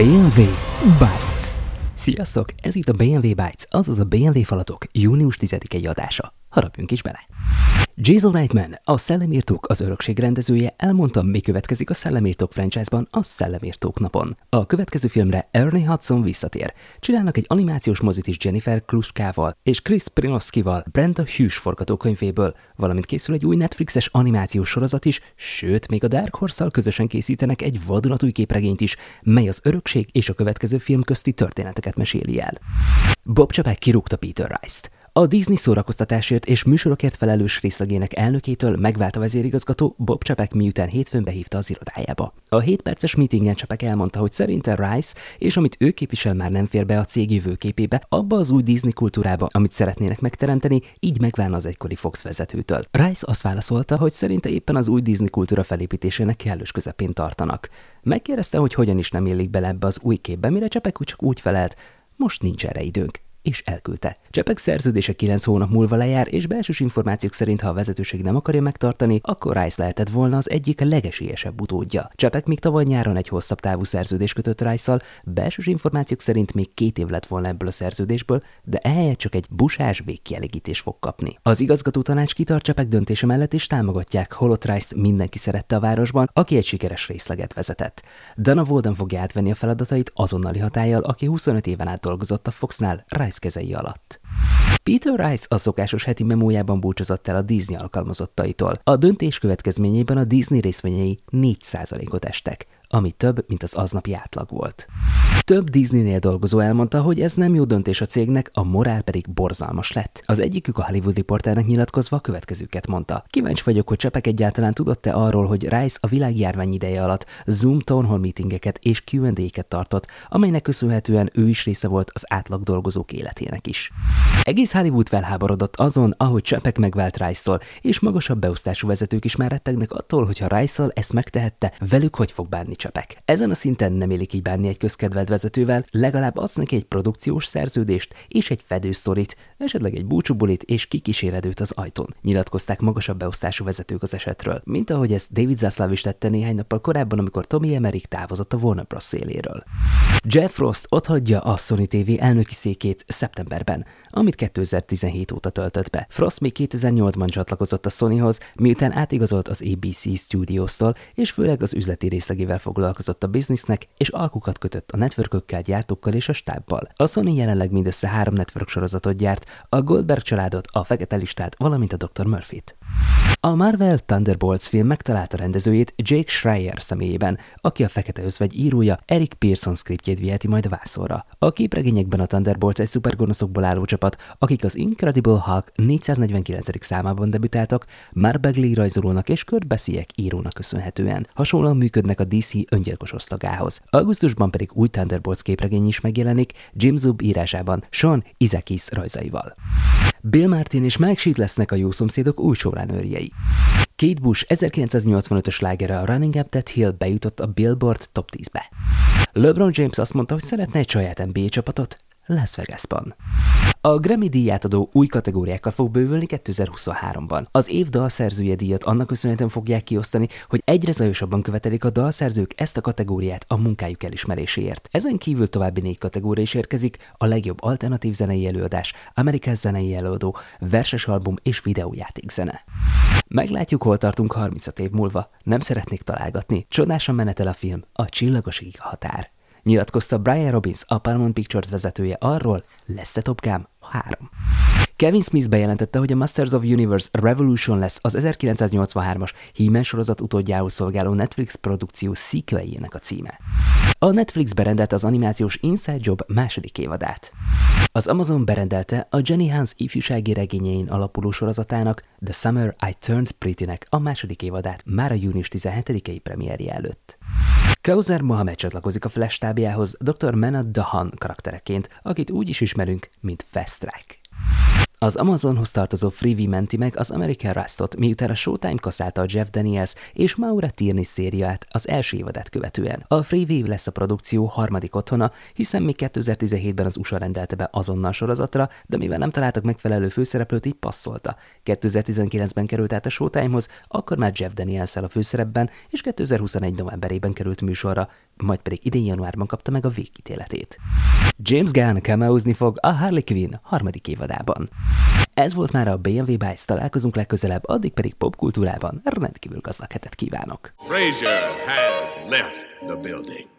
BMW Bytes. Sziasztok! Ez itt a BMW Bytes, azaz a BMW falatok június 10-i adása. Harapjunk is bele! Jason Reitman, a Szellemírtók az örökség rendezője elmondta, mi következik a Szellemírtók franchise-ban a Szellemírtók napon. A következő filmre Ernie Hudson visszatér. Csinálnak egy animációs mozit is Jennifer Kluskával és Chris Prinovskival Brenda Hughes forgatókönyvéből, valamint készül egy új Netflixes animációs sorozat is, sőt, még a Dark Horse-szal közösen készítenek egy vadonatúj képregényt is, mely az örökség és a következő film közti történeteket meséli el. Bob Chapek kirúgta Peter Rice-t. A Disney szórakoztatásért és műsorokért felelős részlegének elnökétől megvált a vezérigazgató Bob Csepek miután hétfőn behívta az irodájába. A 7 perces meetingen Csepek elmondta, hogy szerinte Rice és amit ő képvisel már nem fér be a cég jövőképébe, abba az új Disney kultúrába, amit szeretnének megteremteni, így megválna az egykori Fox vezetőtől. Rice azt válaszolta, hogy szerinte éppen az új Disney kultúra felépítésének kellős közepén tartanak. Megkérdezte, hogy hogyan is nem illik bele ebbe az új képbe, mire Csepek csak úgy felelt, most nincs erre időnk és elküldte. Csepek szerződése 9 hónap múlva lejár, és belsős információk szerint, ha a vezetőség nem akarja megtartani, akkor Rice lehetett volna az egyik legesélyesebb utódja. Csepek még tavaly nyáron egy hosszabb távú szerződés kötött rice belsős információk szerint még két év lett volna ebből a szerződésből, de ehelyett csak egy busás végkielégítés fog kapni. Az igazgató tanács kitart Csepek döntése mellett és támogatják, holott Rice mindenki szerette a városban, aki egy sikeres részleget vezetett. Dana Walden fogja átvenni a feladatait azonnali hatállyal, aki 25 éven át dolgozott a Foxnál, Rice Rice kezei alatt. Peter Rice a szokásos heti memójában búcsúzott el a Disney alkalmazottaitól. A döntés következményében a Disney részvényei 4%-ot estek ami több, mint az aznapi átlag volt. Több Disney-nél dolgozó elmondta, hogy ez nem jó döntés a cégnek, a morál pedig borzalmas lett. Az egyikük a Hollywood Reporternek nyilatkozva a következőket mondta. Kíváncsi vagyok, hogy Csepek egyáltalán tudott-e arról, hogy Rice a világjárvány ideje alatt Zoom Town Hall meetingeket és Q&A-ket tartott, amelynek köszönhetően ő is része volt az átlag dolgozók életének is. Egész Hollywood felháborodott azon, ahogy Csepek megvált Rice-tól, és magasabb beosztású vezetők is már rettegnek attól, hogy ha Rice-szal ezt megtehette, velük hogy fog bánni csepek. Ezen a szinten nem élik így bánni egy közkedvelt vezetővel, legalább adsz neki egy produkciós szerződést és egy fedősztorit, esetleg egy búcsúbulit és kikíséredőt az ajtón. Nyilatkozták magasabb beosztású vezetők az esetről, mint ahogy ezt David Zaslav is tette néhány nappal korábban, amikor Tommy Emmerich távozott a Warner Bros. széléről. Jeff Frost otthagyja a Sony TV elnöki székét szeptemberben, amit 2017 óta töltött be. Frost még 2008-ban csatlakozott a Sonyhoz, miután átigazolt az ABC Studios-tól, és főleg az üzleti részlegével foglalkozott a biznisznek, és alkukat kötött a networkökkel, gyártókkal és a stábbal. A Sony jelenleg mindössze három network sorozatot gyárt, a Goldberg családot, a Fekete Listát, valamint a Dr. Murphy-t. A Marvel Thunderbolts film megtalálta rendezőjét Jake Schreier személyében, aki a Fekete Özvegy írója Eric Pearson scriptjét viheti majd vászorra. A képregényekben a Thunderbolts egy szupergonoszokból álló csapat, akik az Incredible Hulk 449. számában debütáltak, Mark Bagley rajzolónak és Kurt Busiek írónak köszönhetően. Hasonlóan működnek a DC öngyilkos osztagához. Augusztusban pedig új Thunderbolts képregény is megjelenik Jim Zub írásában Sean Izakis rajzaival. Bill Martin és Mike Sheet lesznek a jó szomszédok új showrunnerjei. Kate Bush 1985-ös lágere a Running Up That Hill bejutott a Billboard Top 10-be. LeBron James azt mondta, hogy szeretne egy saját NBA csapatot Las Vegasban. A Grammy díját adó új kategóriákkal fog bővülni 2023-ban. Az év dalszerzője díjat annak köszönhetően fogják kiosztani, hogy egyre zajosabban követelik a dalszerzők ezt a kategóriát a munkájuk elismeréséért. Ezen kívül további négy kategória is érkezik, a legjobb alternatív zenei előadás, amerikai zenei előadó, verses album és videójátékzene. Meglátjuk, hol tartunk 35 év múlva. Nem szeretnék találgatni. Csodásan menetel a film, a csillagos határ nyilatkozta Brian Robbins, a Paramount Pictures vezetője arról, lesz-e Top Gun 3. Kevin Smith bejelentette, hogy a Masters of Universe Revolution lesz az 1983-as he sorozat utódjául szolgáló Netflix produkció sequeljének a címe. A Netflix berendelte az animációs Inside Job második évadát. Az Amazon berendelte a Jenny Hans ifjúsági regényein alapuló sorozatának The Summer I Turned Pretty-nek a második évadát már a június 17-i premierje előtt. Kauzer Mohamed csatlakozik a Flash tábjához Dr. Menad Dahan karaktereként, akit úgy is ismerünk, mint Fast. Az Amazonhoz tartozó Freevee menti meg az American Rustot, miután a Showtime kaszálta a Jeff Daniels és Maura Tierney szériát az első évadát követően. A Freevee lesz a produkció harmadik otthona, hiszen még 2017-ben az USA rendelte be azonnal sorozatra, de mivel nem találtak megfelelő főszereplőt, így passzolta. 2019-ben került át a Showtimehoz, akkor már Jeff Daniels a főszerepben, és 2021 novemberében került műsorra, majd pedig idén januárban kapta meg a végítéletét. James Gunn cameózni fog a Harley Quinn harmadik évadában. Ez volt már a BMW Bites, találkozunk legközelebb, addig pedig popkultúrában rendkívül gazdag hetet kívánok. Frazier has left the building.